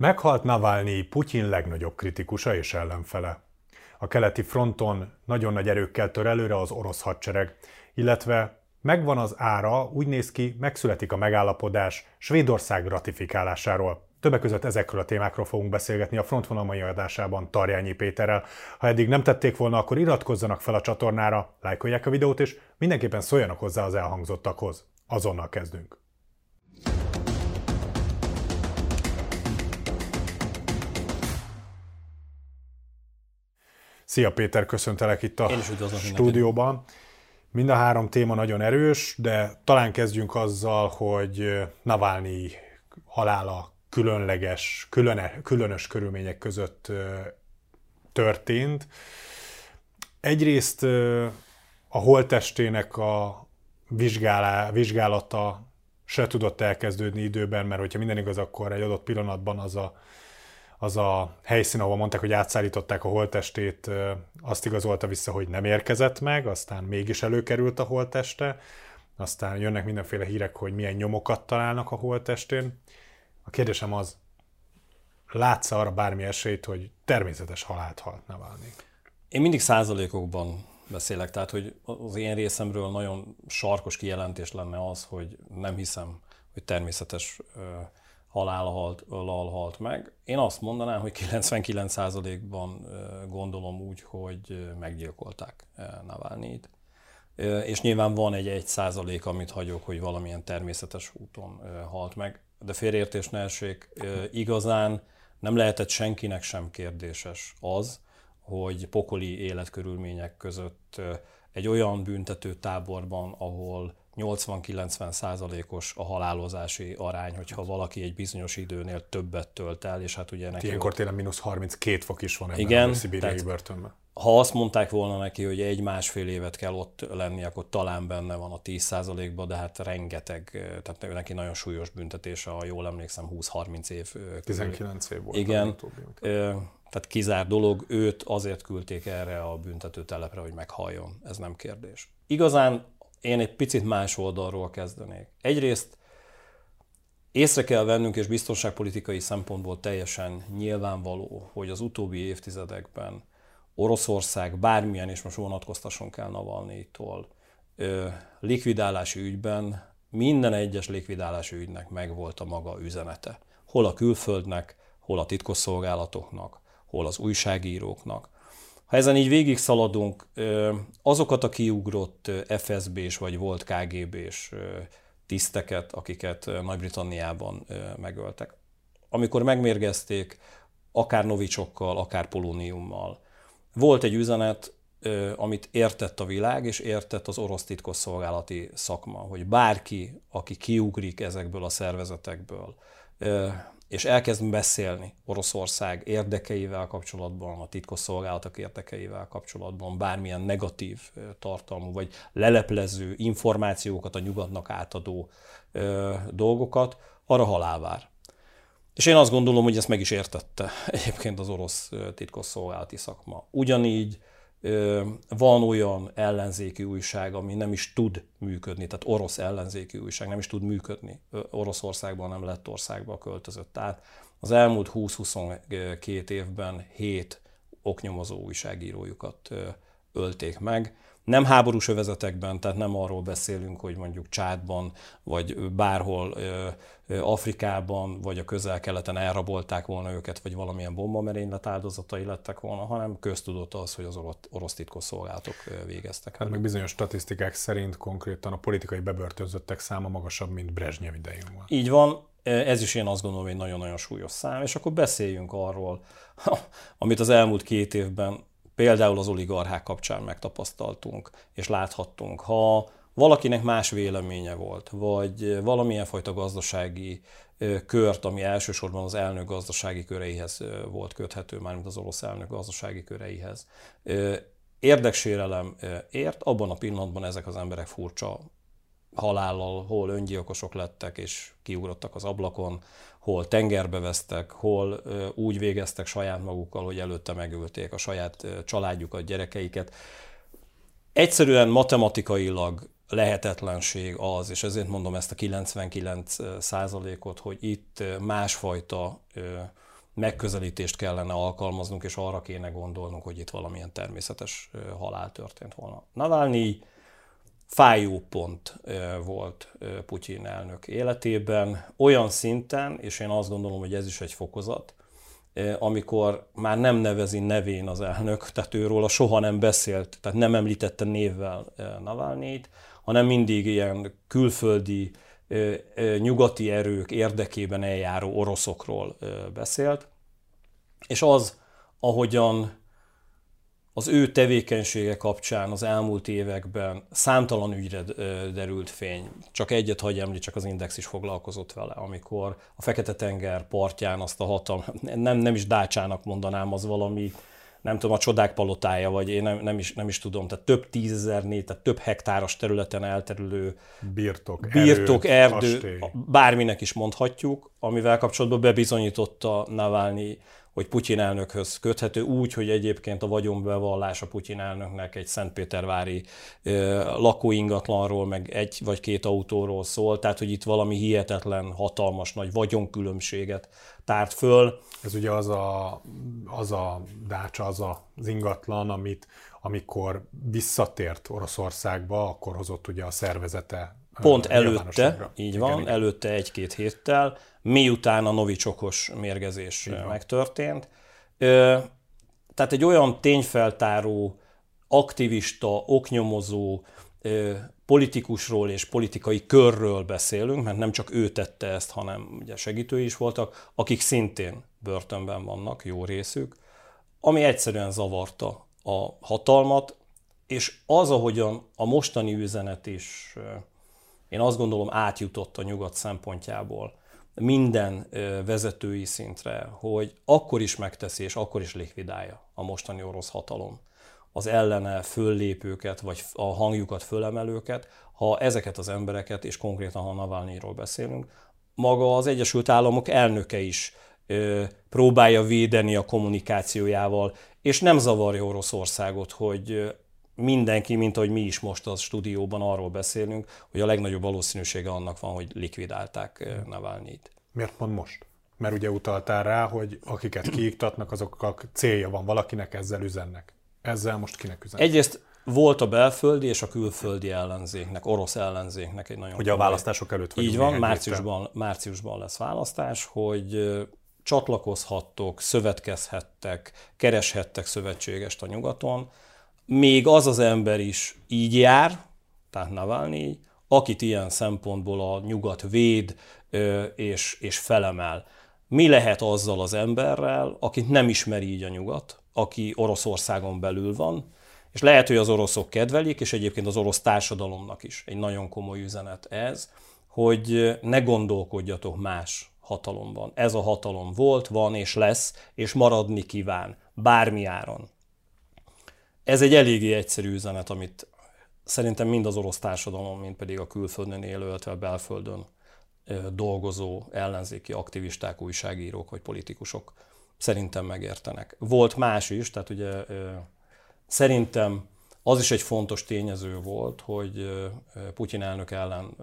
Meghalt Navalnyi Putyin legnagyobb kritikusa és ellenfele. A keleti fronton nagyon nagy erőkkel tör előre az orosz hadsereg, illetve megvan az ára, úgy néz ki, megszületik a megállapodás Svédország ratifikálásáról. Többek között ezekről a témákról fogunk beszélgetni a Frontvonal mai adásában Tarjányi Péterrel. Ha eddig nem tették volna, akkor iratkozzanak fel a csatornára, lájkolják a videót, és mindenképpen szóljanak hozzá az elhangzottakhoz. Azonnal kezdünk. Szia Péter, köszöntelek itt a stúdióban. Mind a három téma nagyon erős, de talán kezdjünk azzal, hogy Navalnyi halála különleges, különe, különös körülmények között történt. Egyrészt a holttestének a vizsgálá, vizsgálata se tudott elkezdődni időben, mert hogyha minden igaz, akkor egy adott pillanatban az a az a helyszín, ahol mondták, hogy átszállították a holttestét, azt igazolta vissza, hogy nem érkezett meg, aztán mégis előkerült a holtteste, aztán jönnek mindenféle hírek, hogy milyen nyomokat találnak a holttestén. A kérdésem az, látsz arra bármi esélyt, hogy természetes halált halt Navalnyi? Én mindig százalékokban beszélek, tehát hogy az én részemről nagyon sarkos kijelentés lenne az, hogy nem hiszem, hogy természetes halála halt, meg. Én azt mondanám, hogy 99%-ban gondolom úgy, hogy meggyilkolták Navalnyit. És nyilván van egy 1 százalék, amit hagyok, hogy valamilyen természetes úton halt meg. De félreértés ne essék, igazán nem lehetett senkinek sem kérdéses az, hogy pokoli életkörülmények között egy olyan büntető táborban, ahol 80-90 százalékos a halálozási arány, hogyha valaki egy bizonyos időnél többet tölt el, és hát ugye neki... Ilyenkor tényleg mínusz 32 fok is van ebben igen, a szibériai börtönben. Ha azt mondták volna neki, hogy egy-másfél évet kell ott lenni, akkor talán benne van a 10 százalékban, de hát rengeteg, tehát neki nagyon súlyos büntetés, ha jól emlékszem, 20-30 év. 19 év volt. Igen, tehát kizár dolog, őt azért küldték erre a büntető telepre, hogy meghalljon, ez nem kérdés. Igazán én egy picit más oldalról kezdenék. Egyrészt észre kell vennünk, és biztonságpolitikai szempontból teljesen nyilvánvaló, hogy az utóbbi évtizedekben Oroszország bármilyen, és most vonatkoztasson kell Navalnyitól, likvidálási ügyben minden egyes likvidálási ügynek megvolt a maga üzenete. Hol a külföldnek, hol a titkosszolgálatoknak, hol az újságíróknak. Ha ezen így végig szaladunk, azokat a kiugrott FSB-s vagy volt KGB-s tiszteket, akiket Nagy-Britanniában megöltek, amikor megmérgezték, akár novicsokkal, akár polóniummal, volt egy üzenet, amit értett a világ, és értett az orosz titkosszolgálati szakma, hogy bárki, aki kiugrik ezekből a szervezetekből, és elkezd beszélni Oroszország érdekeivel kapcsolatban, a titkosszolgálatok érdekeivel kapcsolatban, bármilyen negatív tartalmú, vagy leleplező információkat a nyugatnak átadó ö, dolgokat, arra halálvár. És én azt gondolom, hogy ezt meg is értette egyébként az orosz titkosszolgálati szakma. Ugyanígy van olyan ellenzéki újság, ami nem is tud működni, tehát orosz ellenzéki újság nem is tud működni. Oroszországban nem lett országba költözött. Tehát az elmúlt 20-22 évben 7 oknyomozó újságírójukat ölték meg nem háborús övezetekben, tehát nem arról beszélünk, hogy mondjuk Csádban, vagy bárhol Afrikában, vagy a közel-keleten elrabolták volna őket, vagy valamilyen bombamerénylet áldozatai lettek volna, hanem köztudott az, hogy az orosz titkosszolgálatok végeztek. Hát meg bizonyos statisztikák szerint konkrétan a politikai bebörtönzöttek száma magasabb, mint Brezsnyev idején van. Így van, ez is én azt gondolom, hogy nagyon-nagyon súlyos szám, és akkor beszéljünk arról, amit az elmúlt két évben például az oligarchák kapcsán megtapasztaltunk és láthattunk. Ha valakinek más véleménye volt, vagy valamilyen fajta gazdasági kört, ami elsősorban az elnök gazdasági köreihez volt köthető, mármint az orosz elnök gazdasági köreihez, érdeksérelem ért, abban a pillanatban ezek az emberek furcsa halállal, hol öngyilkosok lettek és kiugrottak az ablakon, hol tengerbe vesztek, hol úgy végeztek saját magukkal, hogy előtte megölték a saját családjukat, gyerekeiket. Egyszerűen matematikailag lehetetlenség az, és ezért mondom ezt a 99 százalékot, hogy itt másfajta megközelítést kellene alkalmaznunk, és arra kéne gondolnunk, hogy itt valamilyen természetes halál történt volna. Navalnyi fájó pont volt Putyin elnök életében, olyan szinten, és én azt gondolom, hogy ez is egy fokozat, amikor már nem nevezi nevén az elnök, tehát őről soha nem beszélt, tehát nem említette névvel Navalnyit, hanem mindig ilyen külföldi, nyugati erők érdekében eljáró oroszokról beszélt. És az, ahogyan az ő tevékenysége kapcsán az elmúlt években számtalan ügyre derült fény. Csak egyet hagy említsek, az Index is foglalkozott vele, amikor a Fekete-tenger partján azt a hatalmat, nem, nem is dácsának mondanám, az valami, nem tudom, a csodák palotája, vagy én nem, nem, is, nem is tudom, tehát több tízezernél, tehát több hektáros területen elterülő birtok, birtok erő, erdő, bárminek is mondhatjuk, amivel kapcsolatban bebizonyította Navalnyi hogy Putyin elnökhöz köthető, úgy, hogy egyébként a vagyonbevallás a Putyin elnöknek egy Szentpétervári lakóingatlanról, meg egy vagy két autóról szól, tehát hogy itt valami hihetetlen, hatalmas nagy vagyonkülönbséget tárt föl. Ez ugye az a, az a dácsa, az a, az ingatlan, amit amikor visszatért Oroszországba, akkor hozott ugye a szervezete Pont előtte, így van, igen, előtte egy-két héttel, miután a novicsokos mérgezés megtörtént. Tehát egy olyan tényfeltáró, aktivista, oknyomozó, politikusról és politikai körről beszélünk, mert nem csak ő tette ezt, hanem ugye segítői is voltak, akik szintén börtönben vannak, jó részük, ami egyszerűen zavarta a hatalmat, és az, ahogyan a mostani üzenet is, én azt gondolom átjutott a nyugat szempontjából, minden vezetői szintre, hogy akkor is megteszi, és akkor is likvidálja a mostani orosz hatalom. Az ellene föllépőket, vagy a hangjukat fölemelőket, ha ezeket az embereket, és konkrétan ha Navalnyiról beszélünk, maga az Egyesült Államok elnöke is ö, próbálja védeni a kommunikációjával, és nem zavarja Oroszországot, hogy mindenki, mint ahogy mi is most a stúdióban arról beszélünk, hogy a legnagyobb valószínűsége annak van, hogy likvidálták Navalnyit. Miért pont most? Mert ugye utaltál rá, hogy akiket kiiktatnak, azok célja van valakinek, ezzel üzennek. Ezzel most kinek üzennek? Egyrészt volt a belföldi és a külföldi ellenzéknek, orosz ellenzéknek egy nagyon... Ugye a választások előtt Így van, márciusban, márciusban lesz választás, hogy csatlakozhattok, szövetkezhettek, kereshettek szövetségest a nyugaton, még az az ember is így jár, tehát Navalnyi, akit ilyen szempontból a nyugat véd és, és felemel. Mi lehet azzal az emberrel, akit nem ismeri így a nyugat, aki Oroszországon belül van, és lehet, hogy az oroszok kedvelik, és egyébként az orosz társadalomnak is egy nagyon komoly üzenet ez, hogy ne gondolkodjatok más hatalomban. Ez a hatalom volt, van és lesz, és maradni kíván, bármi áron. Ez egy eléggé egyszerű üzenet, amit szerintem mind az orosz társadalom, mind pedig a külföldön élő, illetve a belföldön dolgozó ellenzéki aktivisták, újságírók vagy politikusok szerintem megértenek. Volt más is, tehát ugye szerintem az is egy fontos tényező volt, hogy Putyin elnök ellen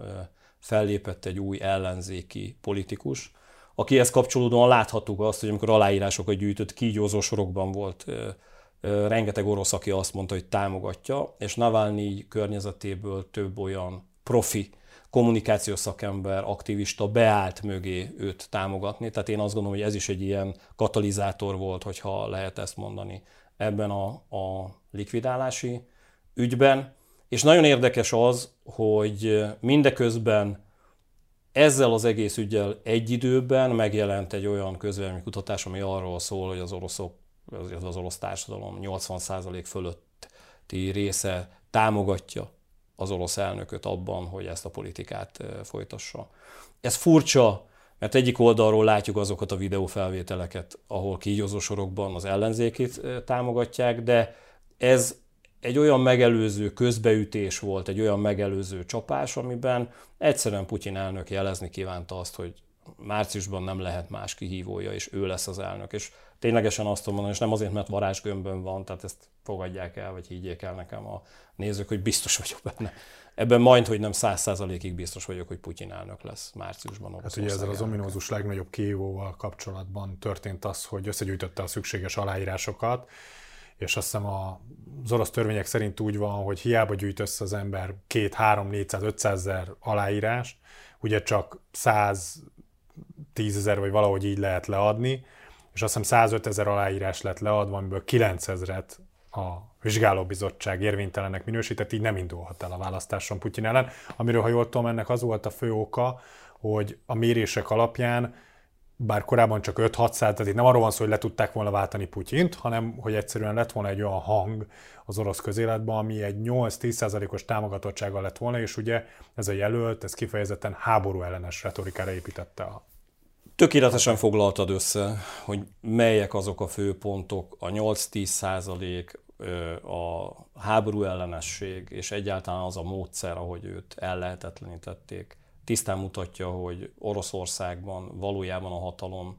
fellépett egy új ellenzéki politikus, akihez kapcsolódóan láthattuk azt, hogy amikor aláírásokat gyűjtött, kígyózó sorokban volt rengeteg orosz, aki azt mondta, hogy támogatja, és Navalnyi környezetéből több olyan profi kommunikációs szakember, aktivista beállt mögé őt támogatni. Tehát én azt gondolom, hogy ez is egy ilyen katalizátor volt, hogyha lehet ezt mondani ebben a, a likvidálási ügyben. És nagyon érdekes az, hogy mindeközben ezzel az egész ügyel egy időben megjelent egy olyan kutatás, ami arról szól, hogy az oroszok az orosz társadalom 80% fölötti része támogatja az orosz elnököt abban, hogy ezt a politikát folytassa. Ez furcsa, mert egyik oldalról látjuk azokat a videófelvételeket, ahol kígyózó sorokban az ellenzékét támogatják, de ez egy olyan megelőző közbeütés volt, egy olyan megelőző csapás, amiben egyszerűen Putyin elnök jelezni kívánta azt, hogy márciusban nem lehet más kihívója, és ő lesz az elnök. És ténylegesen azt tudom mondani, és nem azért, mert varázsgömbön van, tehát ezt fogadják el, vagy higgyék el nekem a nézők, hogy biztos vagyok benne. Ebben majd, hogy nem száz százalékig biztos vagyok, hogy Putyin elnök lesz márciusban. Hát ugye ezzel az ominózus legnagyobb kihívóval kapcsolatban történt az, hogy összegyűjtötte a szükséges aláírásokat, és azt hiszem az orosz törvények szerint úgy van, hogy hiába gyűjt össze az ember két, három, 400, 500 ezer aláírást, ugye csak 100 ezer vagy valahogy így lehet leadni, és azt hiszem 105 ezer aláírás lett leadva, amiből 9 ezeret a vizsgálóbizottság érvénytelenek minősített, így nem indulhat el a választáson Putyin ellen, amiről, ha jól tudom, ennek az volt a fő oka, hogy a mérések alapján bár korábban csak 5-6 tehát itt nem arról van szó, hogy le tudták volna váltani Putyint, hanem hogy egyszerűen lett volna egy olyan hang az orosz közéletben, ami egy 8-10%-os támogatottsággal lett volna, és ugye ez a jelölt, ez kifejezetten háború ellenes retorikára építette a Tökéletesen foglaltad össze, hogy melyek azok a főpontok, a 8-10 százalék, a háború ellenesség, és egyáltalán az a módszer, ahogy őt ellehetetlenítették tisztán mutatja, hogy Oroszországban valójában a hatalom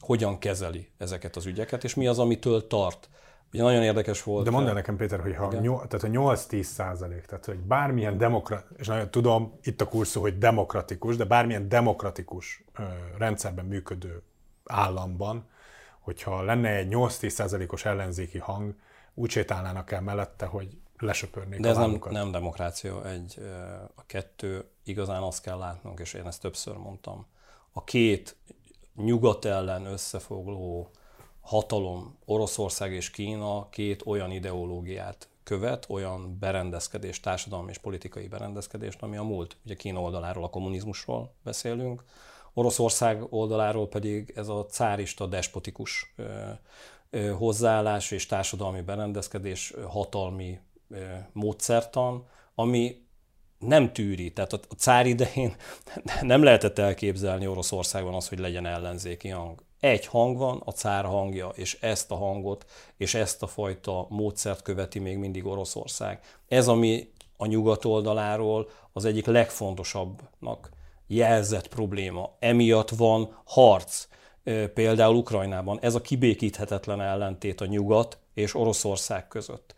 hogyan kezeli ezeket az ügyeket, és mi az, amitől tart. Ugye nagyon érdekes volt. De mondd el nekem, Péter, hogy ha tehát a 8-10 százalék, tehát hogy bármilyen demokratikus, és nagyon tudom, itt a kurszó, hogy demokratikus, de bármilyen demokratikus ö, rendszerben működő államban, hogyha lenne egy 8-10 százalékos ellenzéki hang, úgy sétálnának el mellette, hogy lesöpörnék De ez nem, nem demokrácia. Egy, a kettő, igazán azt kell látnunk, és én ezt többször mondtam, a két nyugat ellen összefogló hatalom, Oroszország és Kína két olyan ideológiát követ, olyan berendezkedés, társadalmi és politikai berendezkedést, ami a múlt. Ugye Kína oldaláról a kommunizmusról beszélünk, Oroszország oldaláról pedig ez a cárista, despotikus hozzáállás és társadalmi berendezkedés, hatalmi módszertan, ami nem tűri. Tehát a cár idején nem lehetett elképzelni Oroszországban az, hogy legyen ellenzéki hang. Egy hang van, a cár hangja, és ezt a hangot, és ezt a fajta módszert követi még mindig Oroszország. Ez, ami a nyugat oldaláról az egyik legfontosabbnak jelzett probléma. Emiatt van harc, például Ukrajnában. Ez a kibékíthetetlen ellentét a nyugat és Oroszország között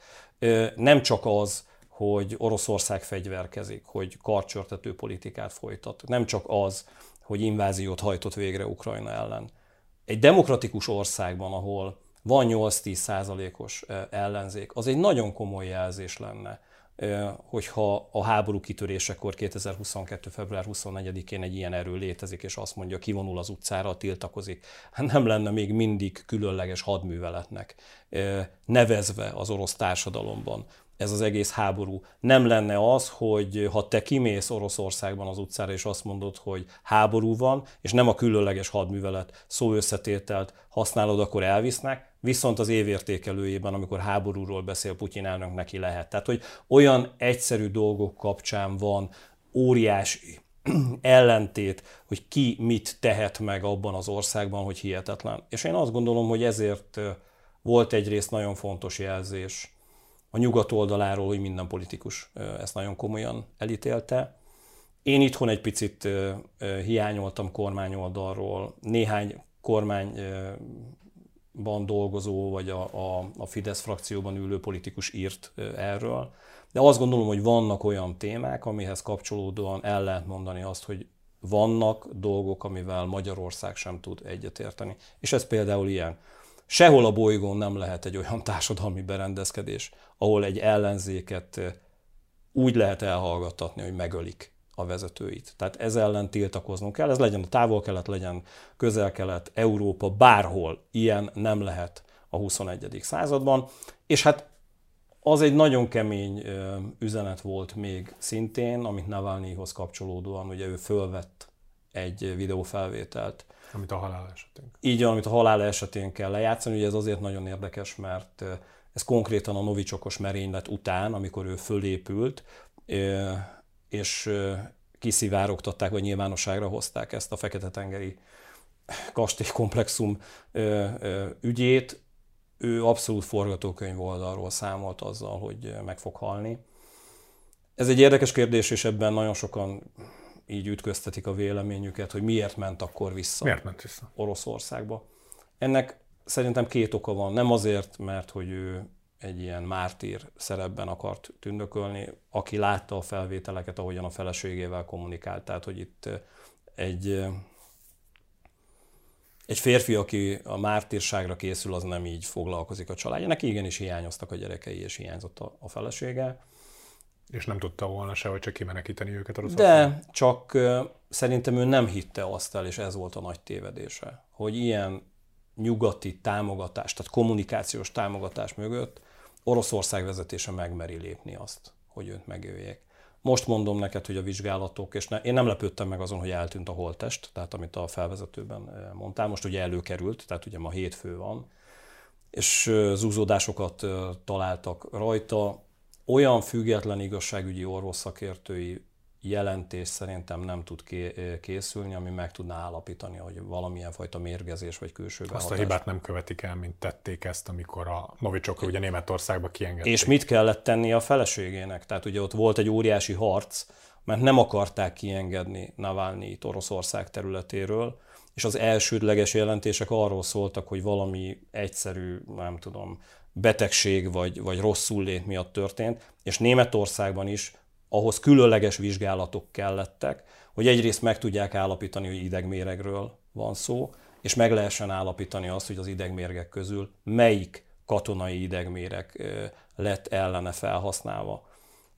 nem csak az, hogy Oroszország fegyverkezik, hogy karcsörtető politikát folytat, nem csak az, hogy inváziót hajtott végre Ukrajna ellen. Egy demokratikus országban, ahol van 8-10 százalékos ellenzék, az egy nagyon komoly jelzés lenne hogyha a háború kitörésekor 2022. február 24-én egy ilyen erő létezik, és azt mondja, kivonul az utcára, tiltakozik, hát nem lenne még mindig különleges hadműveletnek nevezve az orosz társadalomban ez az egész háború. Nem lenne az, hogy ha te kimész Oroszországban az utcára, és azt mondod, hogy háború van, és nem a különleges hadművelet szó összetételt használod, akkor elvisznek, viszont az évértékelőjében, amikor háborúról beszél Putyin elnök, neki lehet. Tehát, hogy olyan egyszerű dolgok kapcsán van óriási ellentét, hogy ki mit tehet meg abban az országban, hogy hihetetlen. És én azt gondolom, hogy ezért volt egyrészt nagyon fontos jelzés a nyugat oldaláról, hogy minden politikus ezt nagyon komolyan elítélte. Én itthon egy picit hiányoltam kormányoldalról, néhány kormányban dolgozó, vagy a, a, a Fidesz frakcióban ülő politikus írt erről. De azt gondolom, hogy vannak olyan témák, amihez kapcsolódóan el lehet mondani azt, hogy vannak dolgok, amivel Magyarország sem tud egyetérteni. És ez például ilyen. Sehol a bolygón nem lehet egy olyan társadalmi berendezkedés, ahol egy ellenzéket úgy lehet elhallgattatni, hogy megölik a vezetőit. Tehát ez ellen tiltakoznunk kell, ez legyen a távol-kelet, legyen közel-kelet, Európa, bárhol ilyen nem lehet a 21. században. És hát az egy nagyon kemény üzenet volt még szintén, amit Navalnyihoz kapcsolódóan, ugye ő fölvett egy videófelvételt. Amit a halál esetén. Így van, amit a halál esetén kell lejátszani. Ugye ez azért nagyon érdekes, mert ez konkrétan a novicsokos merénylet után, amikor ő fölépült, és kiszivárogtatták, vagy nyilvánosságra hozták ezt a Fekete-tengeri kastélykomplexum ügyét, ő abszolút forgatókönyv oldalról számolt azzal, hogy meg fog halni. Ez egy érdekes kérdés, és ebben nagyon sokan így ütköztetik a véleményüket, hogy miért ment akkor vissza, miért ment vissza? Oroszországba. Ennek szerintem két oka van. Nem azért, mert hogy ő egy ilyen mártír szerepben akart tündökölni, aki látta a felvételeket, ahogyan a feleségével kommunikált. Tehát, hogy itt egy, egy férfi, aki a mártírságra készül, az nem így foglalkozik a családja. Neki igenis hiányoztak a gyerekei, és hiányzott a, a felesége. És nem tudta volna se, hogy csak kimenekíteni őket a De csak szerintem ő nem hitte azt el, és ez volt a nagy tévedése, hogy ilyen nyugati támogatás, tehát kommunikációs támogatás mögött Oroszország vezetése megmeri lépni azt, hogy őt megöljék. Most mondom neked, hogy a vizsgálatok, és ne, én nem lepődtem meg azon, hogy eltűnt a holtest, tehát amit a felvezetőben mondtál, most ugye előkerült, tehát ugye ma hétfő van, és zúzódásokat találtak rajta. Olyan független igazságügyi orvos szakértői jelentés szerintem nem tud készülni, ami meg tudná állapítani, hogy valamilyen fajta mérgezés vagy külső behatás. Azt a hibát nem követik el, mint tették ezt, amikor a Novicsok ugye Németországba kiengedték. És mit kellett tenni a feleségének? Tehát ugye ott volt egy óriási harc, mert nem akarták kiengedni Navalnyi Oroszország területéről, és az elsődleges jelentések arról szóltak, hogy valami egyszerű, nem tudom, betegség vagy, vagy rosszul lét miatt történt, és Németországban is ahhoz különleges vizsgálatok kellettek, hogy egyrészt meg tudják állapítani, hogy idegméregről van szó, és meg lehessen állapítani azt, hogy az idegmérgek közül melyik katonai idegméreg lett ellene felhasználva.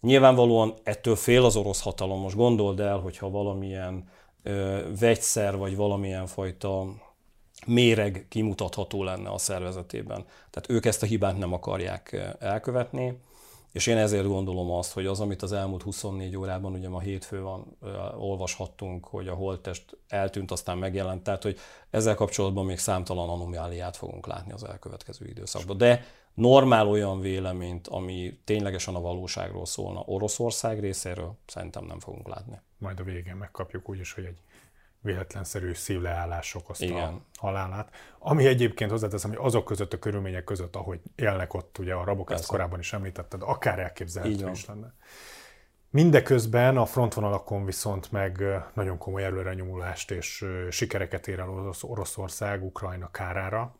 Nyilvánvalóan ettől fél az orosz hatalom. Most gondold el, hogyha valamilyen ö, vegyszer vagy valamilyen fajta méreg kimutatható lenne a szervezetében. Tehát ők ezt a hibát nem akarják elkövetni. És én ezért gondolom azt, hogy az, amit az elmúlt 24 órában, ugye ma hétfő van, olvashattunk, hogy a holttest eltűnt, aztán megjelent, tehát hogy ezzel kapcsolatban még számtalan anomáliát fogunk látni az elkövetkező időszakban. De normál olyan véleményt, ami ténylegesen a valóságról szólna Oroszország részéről, szerintem nem fogunk látni. Majd a végén megkapjuk úgy is, hogy egy véletlenszerű szívleállás okozta Igen. a halálát. Ami egyébként hozzáteszem, hogy azok között a körülmények között, ahogy élnek ott, ugye a rabok, Persze. ezt korábban is említetted, akár elképzelhető is lenne. Mindeközben a frontvonalakon viszont meg nagyon komoly előre nyomulást és sikereket ér el Oroszország Ukrajna kárára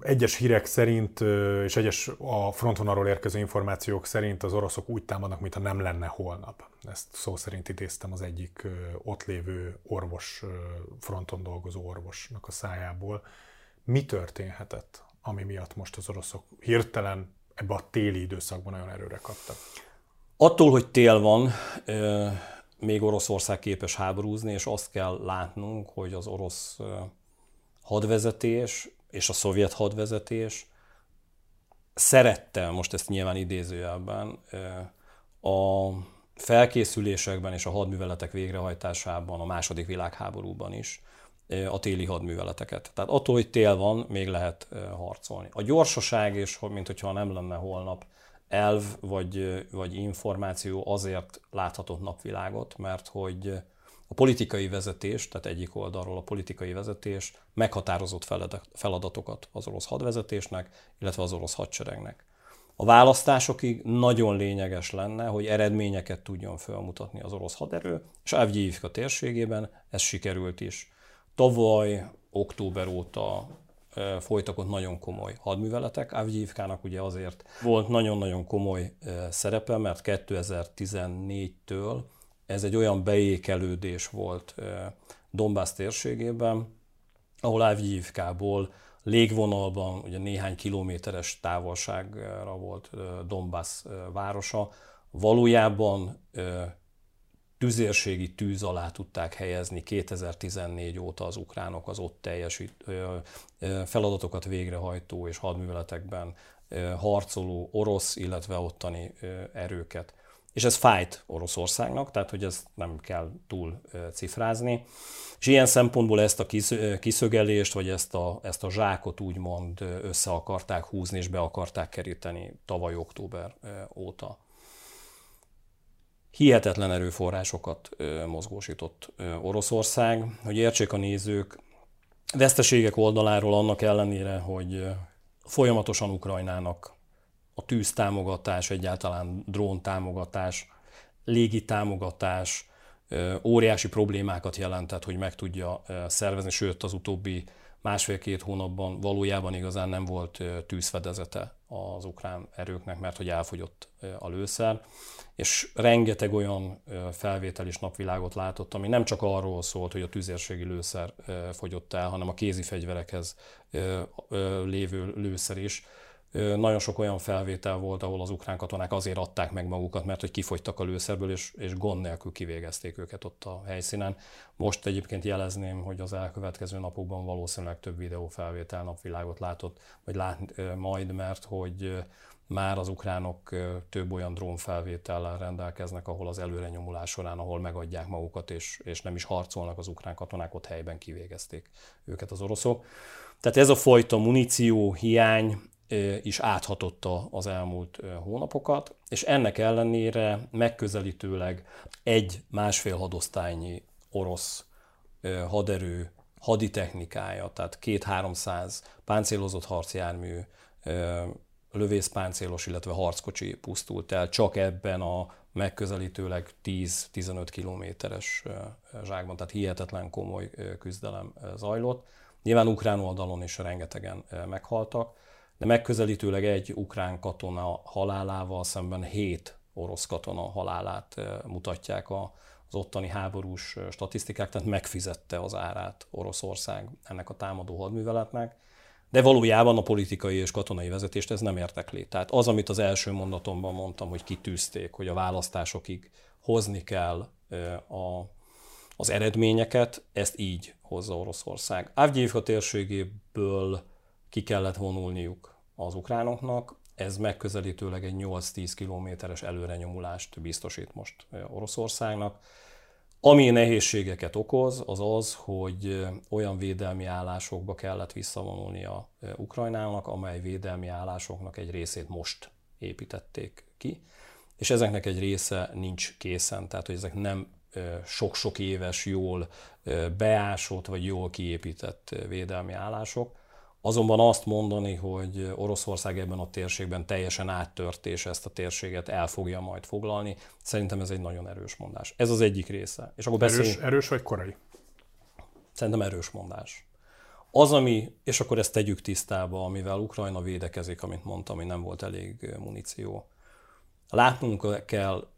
egyes hírek szerint, és egyes a frontvonalról érkező információk szerint az oroszok úgy támadnak, mintha nem lenne holnap. Ezt szó szerint idéztem az egyik ott lévő orvos, fronton dolgozó orvosnak a szájából. Mi történhetett, ami miatt most az oroszok hirtelen ebbe a téli időszakban nagyon erőre kaptak? Attól, hogy tél van, még Oroszország képes háborúzni, és azt kell látnunk, hogy az orosz hadvezetés és a szovjet hadvezetés szerette, most ezt nyilván idézőjelben, a felkészülésekben és a hadműveletek végrehajtásában, a második világháborúban is a téli hadműveleteket. Tehát attól, hogy tél van, még lehet harcolni. A gyorsaság, és mint hogyha nem lenne holnap, elv vagy, vagy információ azért láthatott napvilágot, mert hogy a politikai vezetés, tehát egyik oldalról a politikai vezetés meghatározott feladatokat az orosz hadvezetésnek, illetve az orosz hadseregnek. A választásokig nagyon lényeges lenne, hogy eredményeket tudjon felmutatni az orosz haderő, és Avgyivka térségében ez sikerült is. Tavaly, október óta folytak ott nagyon komoly hadműveletek. Avgyivkának ugye azért volt nagyon-nagyon komoly szerepe, mert 2014-től ez egy olyan beékelődés volt Donbass térségében, ahol Avgyivkából légvonalban ugye néhány kilométeres távolságra volt Donbass városa. Valójában tüzérségi tűz alá tudták helyezni 2014 óta az ukránok az ott teljesít, feladatokat végrehajtó és hadműveletekben harcoló orosz, illetve ottani erőket. És ez fájt Oroszországnak, tehát hogy ezt nem kell túl cifrázni. És ilyen szempontból ezt a kiszögelést, vagy ezt a, ezt a zsákot úgymond össze akarták húzni, és be akarták keríteni tavaly október óta. Hihetetlen erőforrásokat mozgósított Oroszország. Hogy értsék a nézők, veszteségek oldaláról annak ellenére, hogy folyamatosan Ukrajnának a tűztámogatás, egyáltalán drón támogatás légi támogatás óriási problémákat jelentett, hogy meg tudja szervezni, sőt az utóbbi másfél-két hónapban valójában igazán nem volt tűzfedezete az ukrán erőknek, mert hogy elfogyott a lőszer, és rengeteg olyan felvétel és napvilágot látott, ami nem csak arról szólt, hogy a tüzérségi lőszer fogyott el, hanem a kézi fegyverekhez lévő lőszer is, nagyon sok olyan felvétel volt, ahol az ukrán katonák azért adták meg magukat, mert hogy kifogytak a lőszerből, és, és gond nélkül kivégezték őket ott a helyszínen. Most egyébként jelezném, hogy az elkövetkező napokban valószínűleg több videófelvétel napvilágot látott, vagy lát majd, mert hogy már az ukránok több olyan drónfelvétellel rendelkeznek, ahol az előrenyomulás során, ahol megadják magukat, és, és nem is harcolnak az ukrán katonák, ott helyben kivégezték őket az oroszok. Tehát ez a fajta muníció hiány, is áthatotta az elmúlt hónapokat, és ennek ellenére megközelítőleg egy másfél hadosztálynyi orosz haderő haditechnikája, tehát két-háromszáz páncélozott harcjármű, lövészpáncélos, illetve harckocsi pusztult el csak ebben a megközelítőleg 10-15 kilométeres zsákban, tehát hihetetlen komoly küzdelem zajlott. Nyilván ukrán oldalon is rengetegen meghaltak, de megközelítőleg egy ukrán katona halálával szemben hét orosz katona halálát mutatják az ottani háborús statisztikák, tehát megfizette az árát Oroszország ennek a támadó hadműveletnek, de valójában a politikai és katonai vezetést ez nem értekli. Tehát az, amit az első mondatomban mondtam, hogy kitűzték, hogy a választásokig hozni kell a, az eredményeket, ezt így hozza Oroszország. Avgyívka térségéből ki kellett vonulniuk az ukránoknak, ez megközelítőleg egy 8-10 kilométeres előrenyomulást biztosít most Oroszországnak. Ami nehézségeket okoz, az az, hogy olyan védelmi állásokba kellett visszavonulnia Ukrajnának, amely védelmi állásoknak egy részét most építették ki, és ezeknek egy része nincs készen, tehát hogy ezek nem sok-sok éves, jól beásott vagy jól kiépített védelmi állások, Azonban azt mondani, hogy Oroszország ebben a térségben teljesen áttört, és ezt a térséget el fogja majd foglalni, szerintem ez egy nagyon erős mondás. Ez az egyik része. És akkor beszéljünk... erős, erős vagy korai? Szerintem erős mondás. Az, ami, és akkor ezt tegyük tisztába, amivel Ukrajna védekezik, amit mondtam, hogy nem volt elég muníció. Látnunk kell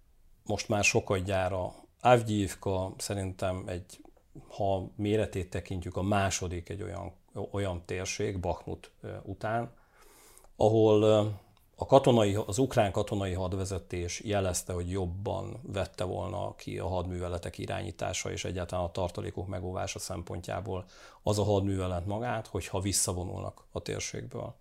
most már sokadjára, Avgyívka szerintem egy, ha méretét tekintjük, a második egy olyan olyan térség, Bakhmut után, ahol a katonai, az ukrán katonai hadvezetés jelezte, hogy jobban vette volna ki a hadműveletek irányítása és egyáltalán a tartalékok megóvása szempontjából az a hadművelet magát, hogyha visszavonulnak a térségből.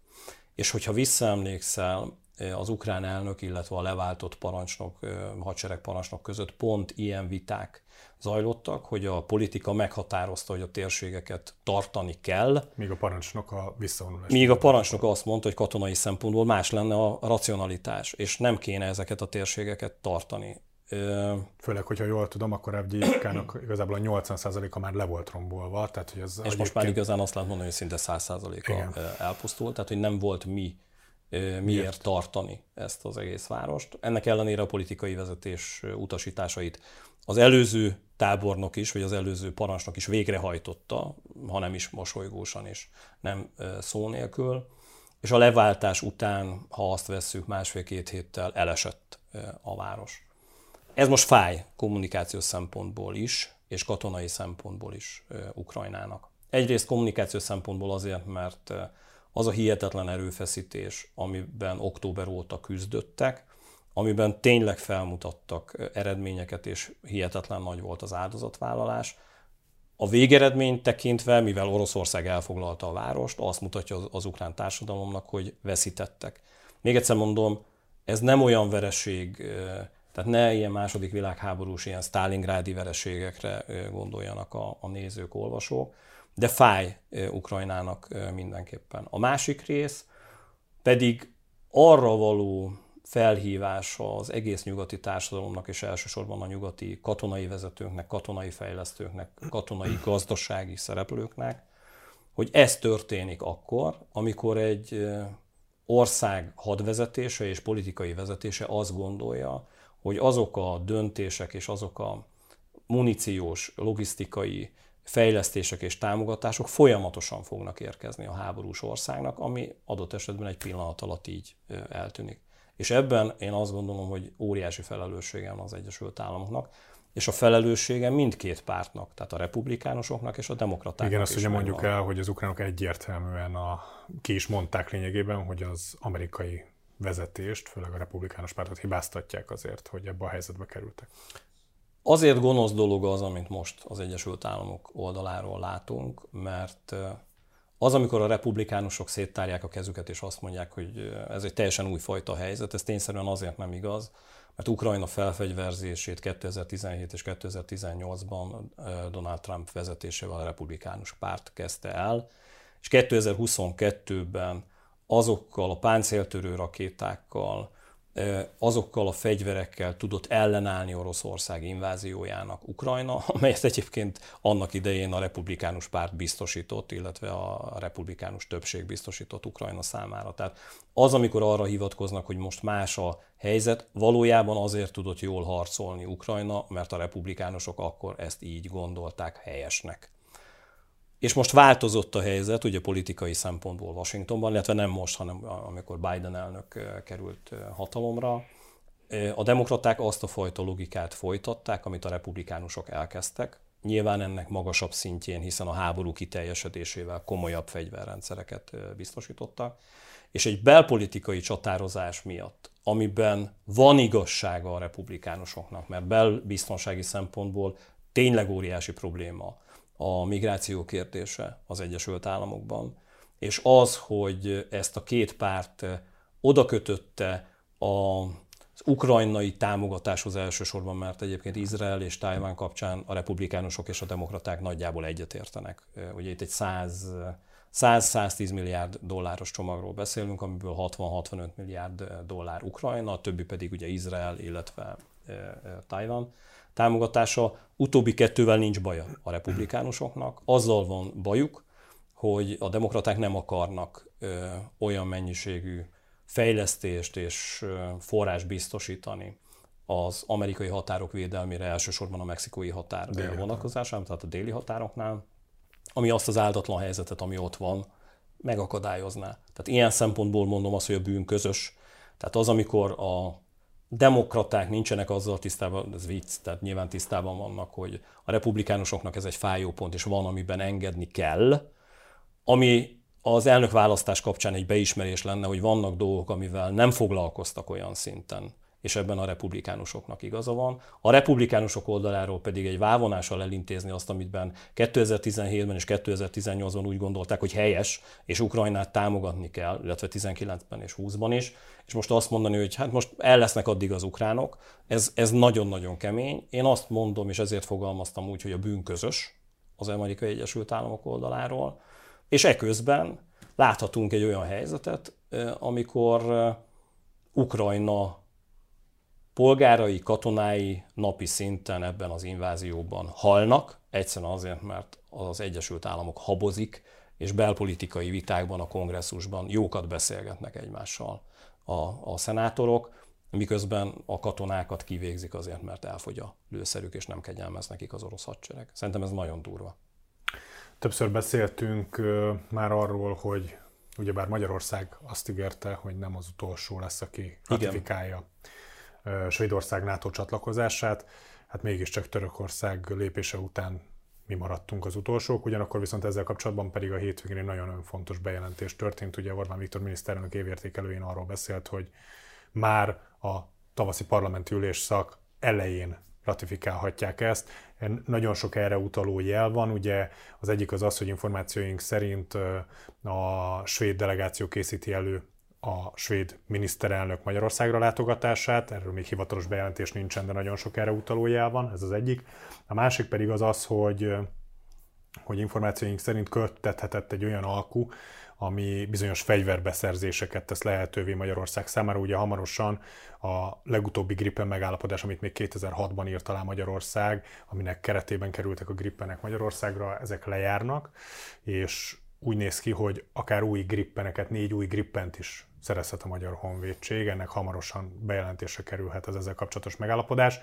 És hogyha visszaemlékszel, az ukrán elnök, illetve a leváltott parancsnok, hadseregparancsnok között pont ilyen viták zajlottak, hogy a politika meghatározta, hogy a térségeket tartani kell. Míg a parancsnok a visszavonulás. Míg a parancsnok azt mondta, hogy katonai szempontból más lenne a racionalitás, és nem kéne ezeket a térségeket tartani. Főleg, hogyha jól tudom, akkor Evgyikának igazából a 80%-a már le volt rombolva. Tehát, hogy ez és egyébként... most már igazán azt lehet mondani, hogy szinte 100%-a elpusztult, tehát hogy nem volt mi miért, miért tartani ezt az egész várost. Ennek ellenére a politikai vezetés utasításait az előző tábornok is, vagy az előző parancsnok is végrehajtotta, hanem is mosolygósan és nem szó nélkül. És a leváltás után, ha azt vesszük, másfél-két héttel elesett a város. Ez most fáj kommunikációs szempontból is, és katonai szempontból is Ukrajnának. Egyrészt kommunikációs szempontból azért, mert az a hihetetlen erőfeszítés, amiben október óta küzdöttek, amiben tényleg felmutattak eredményeket, és hihetetlen nagy volt az áldozatvállalás. A végeredmény tekintve, mivel Oroszország elfoglalta a várost, azt mutatja az, az ukrán társadalomnak, hogy veszítettek. Még egyszer mondom, ez nem olyan vereség, tehát ne ilyen második világháborús, ilyen Stalingrádi vereségekre gondoljanak a, a nézők, olvasók, de fáj Ukrajnának mindenképpen. A másik rész pedig arra való felhívása az egész nyugati társadalomnak, és elsősorban a nyugati katonai vezetőknek, katonai fejlesztőknek, katonai gazdasági szereplőknek, hogy ez történik akkor, amikor egy ország hadvezetése és politikai vezetése azt gondolja, hogy azok a döntések és azok a muníciós, logisztikai fejlesztések és támogatások folyamatosan fognak érkezni a háborús országnak, ami adott esetben egy pillanat alatt így eltűnik. És ebben én azt gondolom, hogy óriási felelősségem az Egyesült Államoknak, és a felelőssége mindkét pártnak, tehát a republikánusoknak és a demokratáknak Igen, azt ugye mondjuk el, hogy az ukránok egyértelműen a, ki is mondták lényegében, hogy az amerikai vezetést, főleg a republikánus pártot hibáztatják azért, hogy ebbe a helyzetbe kerültek. Azért gonosz dolog az, amit most az Egyesült Államok oldaláról látunk, mert az, amikor a republikánusok széttárják a kezüket, és azt mondják, hogy ez egy teljesen újfajta helyzet, ez tényszerűen azért nem igaz, mert Ukrajna felfegyverzését 2017 és 2018-ban Donald Trump vezetésével a republikánus párt kezdte el, és 2022-ben azokkal a páncéltörő rakétákkal, azokkal a fegyverekkel tudott ellenállni Oroszország inváziójának Ukrajna, amelyet egyébként annak idején a republikánus párt biztosított, illetve a republikánus többség biztosított Ukrajna számára. Tehát az, amikor arra hivatkoznak, hogy most más a helyzet, valójában azért tudott jól harcolni Ukrajna, mert a republikánusok akkor ezt így gondolták helyesnek. És most változott a helyzet, ugye politikai szempontból Washingtonban, illetve nem most, hanem amikor Biden elnök került hatalomra. A demokraták azt a fajta logikát folytatták, amit a republikánusok elkezdtek. Nyilván ennek magasabb szintjén, hiszen a háború kiteljesedésével komolyabb fegyverrendszereket biztosítottak. És egy belpolitikai csatározás miatt, amiben van igazsága a republikánusoknak, mert belbiztonsági szempontból tényleg óriási probléma a migráció kérdése az Egyesült Államokban, és az, hogy ezt a két párt oda kötötte a az ukrajnai támogatáshoz elsősorban, mert egyébként Izrael és Tájván kapcsán a republikánusok és a demokraták nagyjából egyetértenek. Ugye itt egy 100-110 milliárd dolláros csomagról beszélünk, amiből 60-65 milliárd dollár Ukrajna, a többi pedig ugye Izrael, illetve Tájván támogatása. Utóbbi kettővel nincs baja a republikánusoknak. Azzal van bajuk, hogy a demokraták nem akarnak ö, olyan mennyiségű fejlesztést és ö, forrás biztosítani az amerikai határok védelmére, elsősorban a mexikói határ déli vonatkozásában, tehát a déli határoknál, ami azt az áldatlan helyzetet, ami ott van, megakadályozná. Tehát ilyen szempontból mondom azt, hogy a bűn közös. Tehát az, amikor a demokraták nincsenek azzal tisztában, ez vicc, tehát nyilván tisztában vannak, hogy a republikánusoknak ez egy fájó pont, és van, amiben engedni kell, ami az elnök választás kapcsán egy beismerés lenne, hogy vannak dolgok, amivel nem foglalkoztak olyan szinten, és ebben a republikánusoknak igaza van. A republikánusok oldaláról pedig egy vávonással elintézni azt, amitben 2017-ben és 2018-ban úgy gondolták, hogy helyes, és Ukrajnát támogatni kell, illetve 19-ben és 20-ban is, és most azt mondani, hogy hát most el lesznek addig az ukránok, ez, ez nagyon-nagyon kemény. Én azt mondom, és ezért fogalmaztam úgy, hogy a bűn közös az Amerikai Egyesült Államok oldaláról, és eközben láthatunk egy olyan helyzetet, amikor Ukrajna polgárai, katonái napi szinten ebben az invázióban halnak, egyszerűen azért, mert az Egyesült Államok habozik, és belpolitikai vitákban a kongresszusban jókat beszélgetnek egymással a, a szenátorok, miközben a katonákat kivégzik azért, mert elfogy a lőszerük, és nem kegyelmez nekik az orosz hadsereg. Szerintem ez nagyon durva. Többször beszéltünk már arról, hogy ugyebár Magyarország azt ígérte, hogy nem az utolsó lesz, aki ratifikálja Igen. Svédország NATO csatlakozását, hát mégiscsak Törökország lépése után mi maradtunk az utolsók, ugyanakkor viszont ezzel kapcsolatban pedig a hétvégén egy nagyon-nagyon fontos bejelentés történt. Ugye Orbán Viktor miniszterelnök évértékelőjén arról beszélt, hogy már a tavaszi parlamenti ülésszak elején ratifikálhatják ezt. Nagyon sok erre utaló jel van, ugye az egyik az az, hogy információink szerint a svéd delegáció készíti elő a svéd miniszterelnök Magyarországra látogatását, erről még hivatalos bejelentés nincsen, de nagyon sok erre utaló jel van, ez az egyik. A másik pedig az az, hogy, hogy információink szerint köttethetett egy olyan alku, ami bizonyos fegyverbeszerzéseket tesz lehetővé Magyarország számára. Ugye hamarosan a legutóbbi Gripen megállapodás, amit még 2006-ban írt alá Magyarország, aminek keretében kerültek a Gripenek Magyarországra, ezek lejárnak, és úgy néz ki, hogy akár új grippeneket, négy új grippent is szerezhet a Magyar Honvédség, ennek hamarosan bejelentésre kerülhet az ezzel kapcsolatos megállapodás.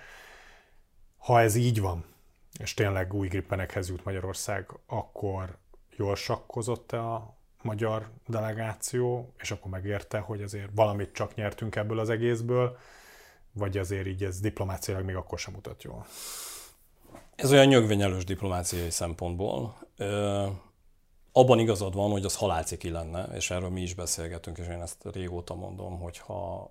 Ha ez így van, és tényleg új grippenekhez jut Magyarország, akkor jól sakkozott-e a magyar delegáció, és akkor megérte, hogy azért valamit csak nyertünk ebből az egészből, vagy azért így ez diplomáciailag még akkor sem mutat jól? Ez olyan nyögvenyelős diplomáciai szempontból. Abban igazad van, hogy az halálciki lenne, és erről mi is beszélgetünk, és én ezt régóta mondom, hogyha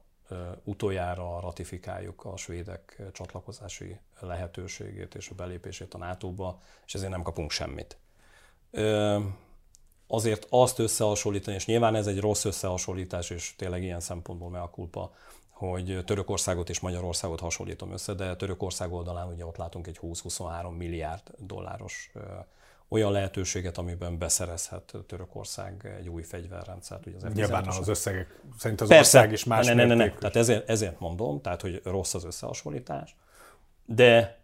utoljára ratifikáljuk a svédek csatlakozási lehetőségét és a belépését a NATO-ba, és ezért nem kapunk semmit. Azért azt összehasonlítani, és nyilván ez egy rossz összehasonlítás, és tényleg ilyen szempontból me a kulpa, hogy Törökországot és Magyarországot hasonlítom össze, de Törökország oldalán ugye ott látunk egy 20-23 milliárd dolláros olyan lehetőséget, amiben beszerezhet Törökország egy új fegyverrendszert. Ugye az Nyilván az összegek, szerint az Persze, ország is más ne, ne, ne, ne. Tehát ezért, ezért mondom, tehát hogy rossz az összehasonlítás, de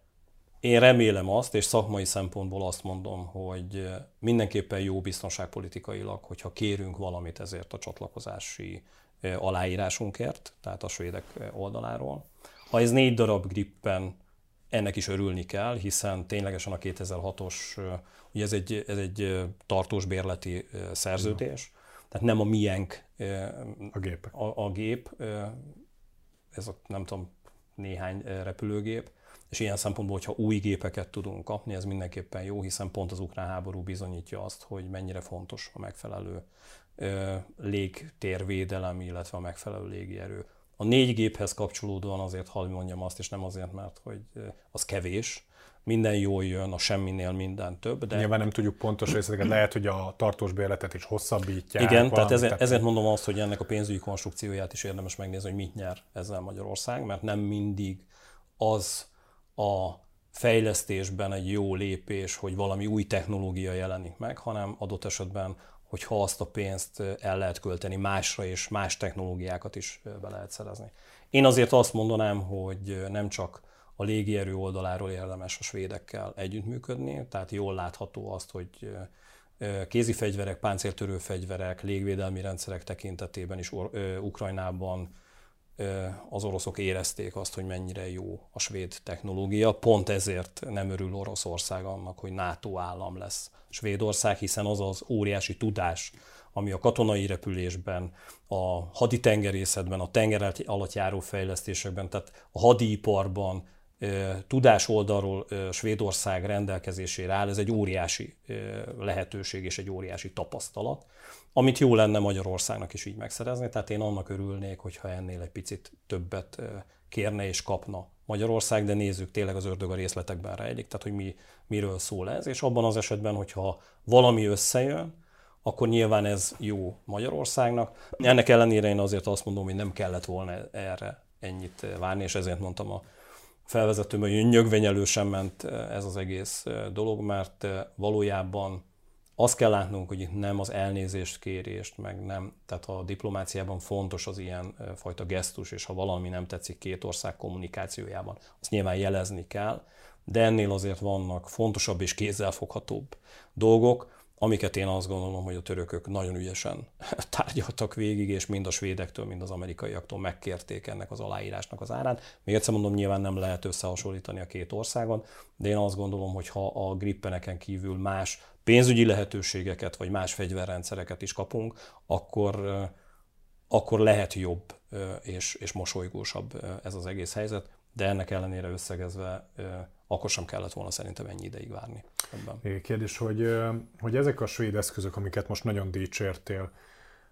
én remélem azt, és szakmai szempontból azt mondom, hogy mindenképpen jó biztonságpolitikailag, hogyha kérünk valamit ezért a csatlakozási aláírásunkért, tehát a svédek oldaláról. Ha ez négy darab grippen, ennek is örülni kell, hiszen ténylegesen a 2006-os, ugye ez egy, ez egy tartós bérleti szerződés, tehát nem a miénk a gép. A, a gép, ez a nem tudom, néhány repülőgép, és ilyen szempontból, hogyha új gépeket tudunk kapni, ez mindenképpen jó, hiszen pont az ukrán háború bizonyítja azt, hogy mennyire fontos a megfelelő légtérvédelem, illetve a megfelelő légierő. A négy géphez kapcsolódóan azért hadd mondjam azt, és nem azért, mert hogy az kevés, minden jól jön, a semminél minden több. De... Nyilván nem tudjuk pontos részleteket, lehet, hogy a tartós bérletet is hosszabbítják. Igen, tehát ezért, tehát ezért mondom azt, hogy ennek a pénzügyi konstrukcióját is érdemes megnézni, hogy mit nyer ezzel Magyarország, mert nem mindig az a fejlesztésben egy jó lépés, hogy valami új technológia jelenik meg, hanem adott esetben hogyha azt a pénzt el lehet költeni másra, és más technológiákat is be lehet szerezni. Én azért azt mondanám, hogy nem csak a légierő oldaláról érdemes a svédekkel együttműködni, tehát jól látható azt, hogy kézi fegyverek, páncéltörő fegyverek, légvédelmi rendszerek tekintetében is Ukrajnában az oroszok érezték azt, hogy mennyire jó a svéd technológia. Pont ezért nem örül Oroszország annak, hogy NATO állam lesz Svédország, hiszen az az óriási tudás, ami a katonai repülésben, a haditengerészetben, a tenger alatt járó fejlesztésekben, tehát a hadiiparban, tudás oldalról Svédország rendelkezésére áll, ez egy óriási lehetőség és egy óriási tapasztalat, amit jó lenne Magyarországnak is így megszerezni, tehát én annak örülnék, hogyha ennél egy picit többet kérne és kapna Magyarország, de nézzük, tényleg az ördög a részletekben rejlik, tehát hogy mi, miről szól ez, és abban az esetben, hogyha valami összejön, akkor nyilván ez jó Magyarországnak. Ennek ellenére én azért azt mondom, hogy nem kellett volna erre ennyit várni, és ezért mondtam a felvezetőben, hogy nyögvenyelősen ment ez az egész dolog, mert valójában azt kell látnunk, hogy itt nem az elnézést kérést, meg nem, tehát a diplomáciában fontos az ilyen fajta gesztus, és ha valami nem tetszik két ország kommunikációjában, azt nyilván jelezni kell, de ennél azért vannak fontosabb és kézzelfoghatóbb dolgok, amiket én azt gondolom, hogy a törökök nagyon ügyesen tárgyaltak végig, és mind a svédektől, mind az amerikaiaktól megkérték ennek az aláírásnak az árát. Még egyszer mondom, nyilván nem lehet összehasonlítani a két országon, de én azt gondolom, hogy ha a grippeneken kívül más pénzügyi lehetőségeket, vagy más fegyverrendszereket is kapunk, akkor, akkor lehet jobb és, és mosolygósabb ez az egész helyzet, de ennek ellenére összegezve akkor sem kellett volna szerintem ennyi ideig várni ebben. Kérdés, hogy, hogy ezek a svéd eszközök, amiket most nagyon dicsértél,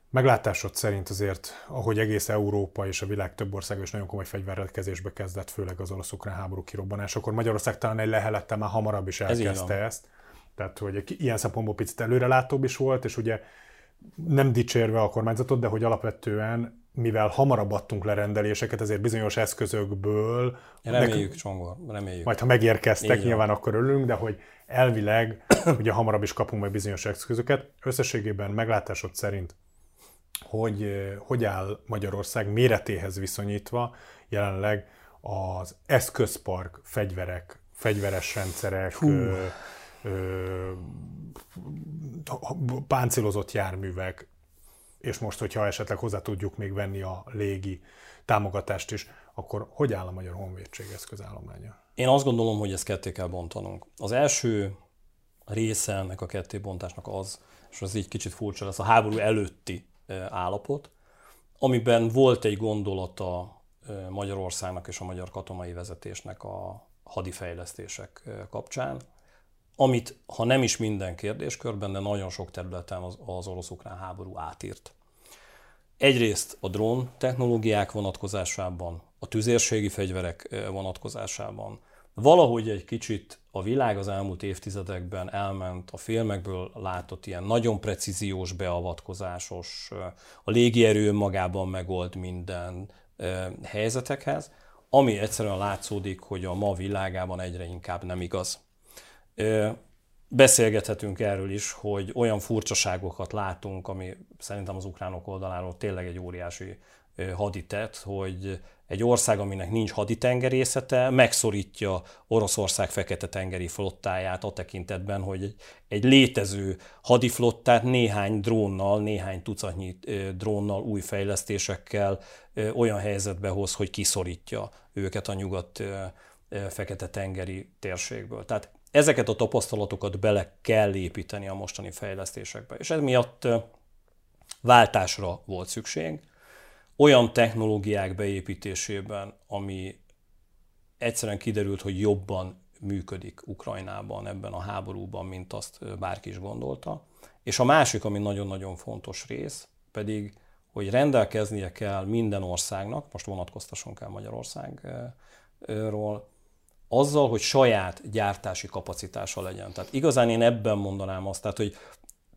meglátásod szerint azért, ahogy egész Európa és a világ több ország is nagyon komoly fegyverrel kezdett, főleg az orosz-ukrán háború kirobbanás, akkor Magyarország talán egy lehelettel már hamarabb is elkezdte Ez ezt. Tehát, hogy ilyen szempontból picit előrelátóbb is volt, és ugye nem dicsérve a kormányzatot, de hogy alapvetően mivel hamarabb adtunk le rendeléseket, ezért bizonyos eszközökből... Reméljük, nek... Csongor, reméljük. Majd ha megérkeztek, Így nyilván van. akkor örülünk, de hogy elvileg ugye hamarabb is kapunk meg bizonyos eszközöket. Összességében meglátásod szerint, hogy hogy áll Magyarország méretéhez viszonyítva jelenleg az eszközpark, fegyverek, fegyveres rendszerek, ö, ö, páncélozott járművek, és most, hogyha esetleg hozzá tudjuk még venni a légi támogatást is, akkor hogy áll a Magyar Honvédség eszközállománya? Én azt gondolom, hogy ezt ketté kell bontanunk. Az első része ennek a kettébontásnak az, és az így kicsit furcsa lesz, a háború előtti állapot, amiben volt egy gondolata Magyarországnak és a magyar katonai vezetésnek a hadifejlesztések kapcsán, amit, ha nem is minden kérdéskörben, de nagyon sok területen az, az orosz-ukrán háború átírt. Egyrészt a drón technológiák vonatkozásában, a tüzérségi fegyverek vonatkozásában, valahogy egy kicsit a világ az elmúlt évtizedekben elment a filmekből látott ilyen nagyon precíziós, beavatkozásos, a légierő magában megold minden helyzetekhez, ami egyszerűen látszódik, hogy a ma világában egyre inkább nem igaz. Beszélgethetünk erről is, hogy olyan furcsaságokat látunk, ami szerintem az ukránok oldaláról tényleg egy óriási haditett, hogy egy ország, aminek nincs haditengerészete, megszorítja Oroszország fekete-tengeri flottáját a tekintetben, hogy egy, létező hadiflottát néhány drónnal, néhány tucatnyi drónnal, új fejlesztésekkel olyan helyzetbe hoz, hogy kiszorítja őket a nyugat fekete-tengeri térségből. Tehát ezeket a tapasztalatokat bele kell építeni a mostani fejlesztésekbe. És ez miatt váltásra volt szükség, olyan technológiák beépítésében, ami egyszerűen kiderült, hogy jobban működik Ukrajnában ebben a háborúban, mint azt bárki is gondolta. És a másik, ami nagyon-nagyon fontos rész, pedig, hogy rendelkeznie kell minden országnak, most vonatkoztassunk el Magyarországról, azzal, hogy saját gyártási kapacitása legyen. Tehát igazán én ebben mondanám azt, tehát, hogy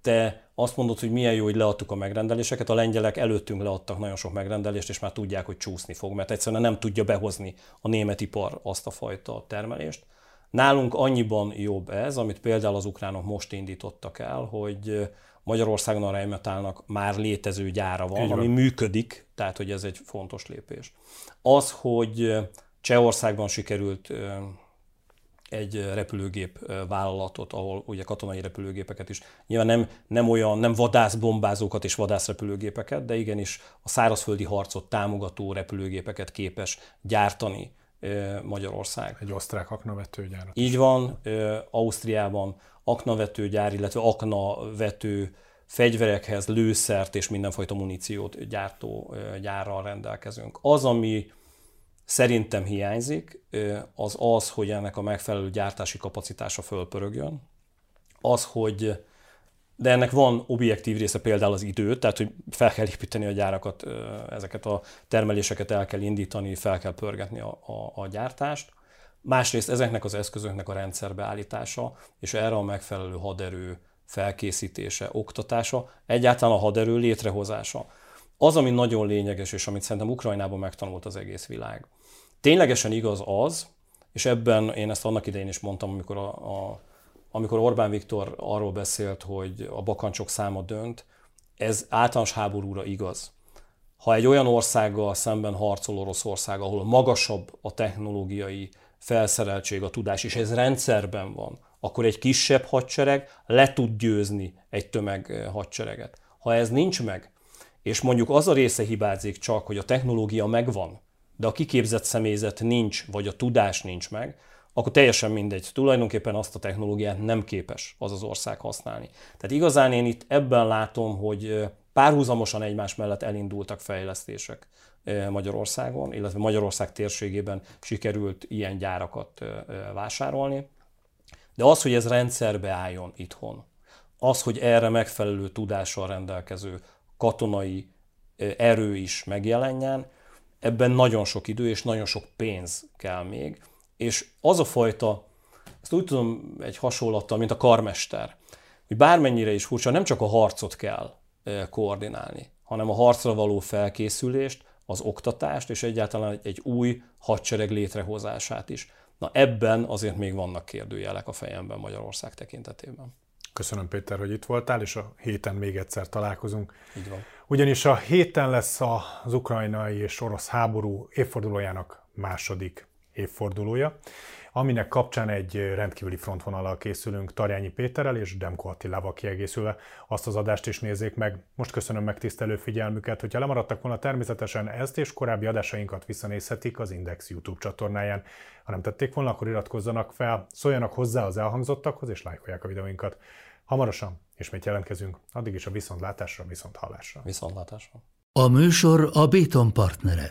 te azt mondod, hogy milyen jó, hogy leadtuk a megrendeléseket, a lengyelek előttünk leadtak nagyon sok megrendelést, és már tudják, hogy csúszni fog, mert egyszerűen nem tudja behozni a német ipar azt a fajta termelést. Nálunk annyiban jobb ez, amit például az ukránok most indítottak el, hogy Magyarországon a Rheinmetallnak már létező gyára van, van, ami működik, tehát hogy ez egy fontos lépés. Az, hogy Csehországban sikerült egy repülőgép vállalatot, ahol ugye katonai repülőgépeket is, nyilván nem, nem olyan, nem vadászbombázókat és vadászrepülőgépeket, de igenis a szárazföldi harcot támogató repülőgépeket képes gyártani Magyarország. Egy osztrák aknavetőgyár. Így van, Ausztriában aknavetőgyár, illetve aknavető fegyverekhez lőszert és mindenfajta muníciót gyártó gyárral rendelkezünk. Az, ami szerintem hiányzik, az az, hogy ennek a megfelelő gyártási kapacitása fölpörögjön, az, hogy de ennek van objektív része például az idő, tehát hogy fel kell építeni a gyárakat, ezeket a termeléseket el kell indítani, fel kell pörgetni a, a, a gyártást. Másrészt ezeknek az eszközöknek a rendszerbeállítása, és erre a megfelelő haderő felkészítése, oktatása, egyáltalán a haderő létrehozása. Az, ami nagyon lényeges, és amit szerintem Ukrajnában megtanult az egész világ, Ténylegesen igaz az, és ebben én ezt annak idején is mondtam, amikor, a, a, amikor Orbán Viktor arról beszélt, hogy a bakancsok száma dönt, ez általános háborúra igaz. Ha egy olyan országgal szemben harcol Oroszország, ahol magasabb a technológiai felszereltség, a tudás, és ez rendszerben van, akkor egy kisebb hadsereg le tud győzni egy tömeg hadsereget. Ha ez nincs meg, és mondjuk az a része hibázik csak, hogy a technológia megvan, de a kiképzett személyzet nincs, vagy a tudás nincs meg, akkor teljesen mindegy. Tulajdonképpen azt a technológiát nem képes az az ország használni. Tehát igazán én itt ebben látom, hogy párhuzamosan egymás mellett elindultak fejlesztések Magyarországon, illetve Magyarország térségében sikerült ilyen gyárakat vásárolni. De az, hogy ez rendszerbe álljon itthon, az, hogy erre megfelelő tudással rendelkező katonai erő is megjelenjen, ebben nagyon sok idő és nagyon sok pénz kell még. És az a fajta, ezt úgy tudom egy hasonlattal, mint a karmester, hogy bármennyire is furcsa, nem csak a harcot kell koordinálni, hanem a harcra való felkészülést, az oktatást, és egyáltalán egy új hadsereg létrehozását is. Na ebben azért még vannak kérdőjelek a fejemben Magyarország tekintetében. Köszönöm Péter, hogy itt voltál, és a héten még egyszer találkozunk. Így van. Ugyanis a héten lesz az ukrajnai és orosz háború évfordulójának második évfordulója. aminek kapcsán egy rendkívüli frontvonalal készülünk Tarjányi Péterrel és Demko Attilával kiegészülve. Azt az adást is nézzék meg. Most köszönöm megtisztelő figyelmüket. Hogyha lemaradtak volna természetesen ezt és korábbi adásainkat visszanézhetik az Index YouTube csatornáján. Ha nem tették volna, akkor iratkozzanak fel, szóljanak hozzá az elhangzottakhoz és lájkolják a videóinkat. Hamarosan ismét jelentkezünk, addig is a viszontlátásra, viszont hallásra. Viszontlátásra. A műsor a Béton partnere.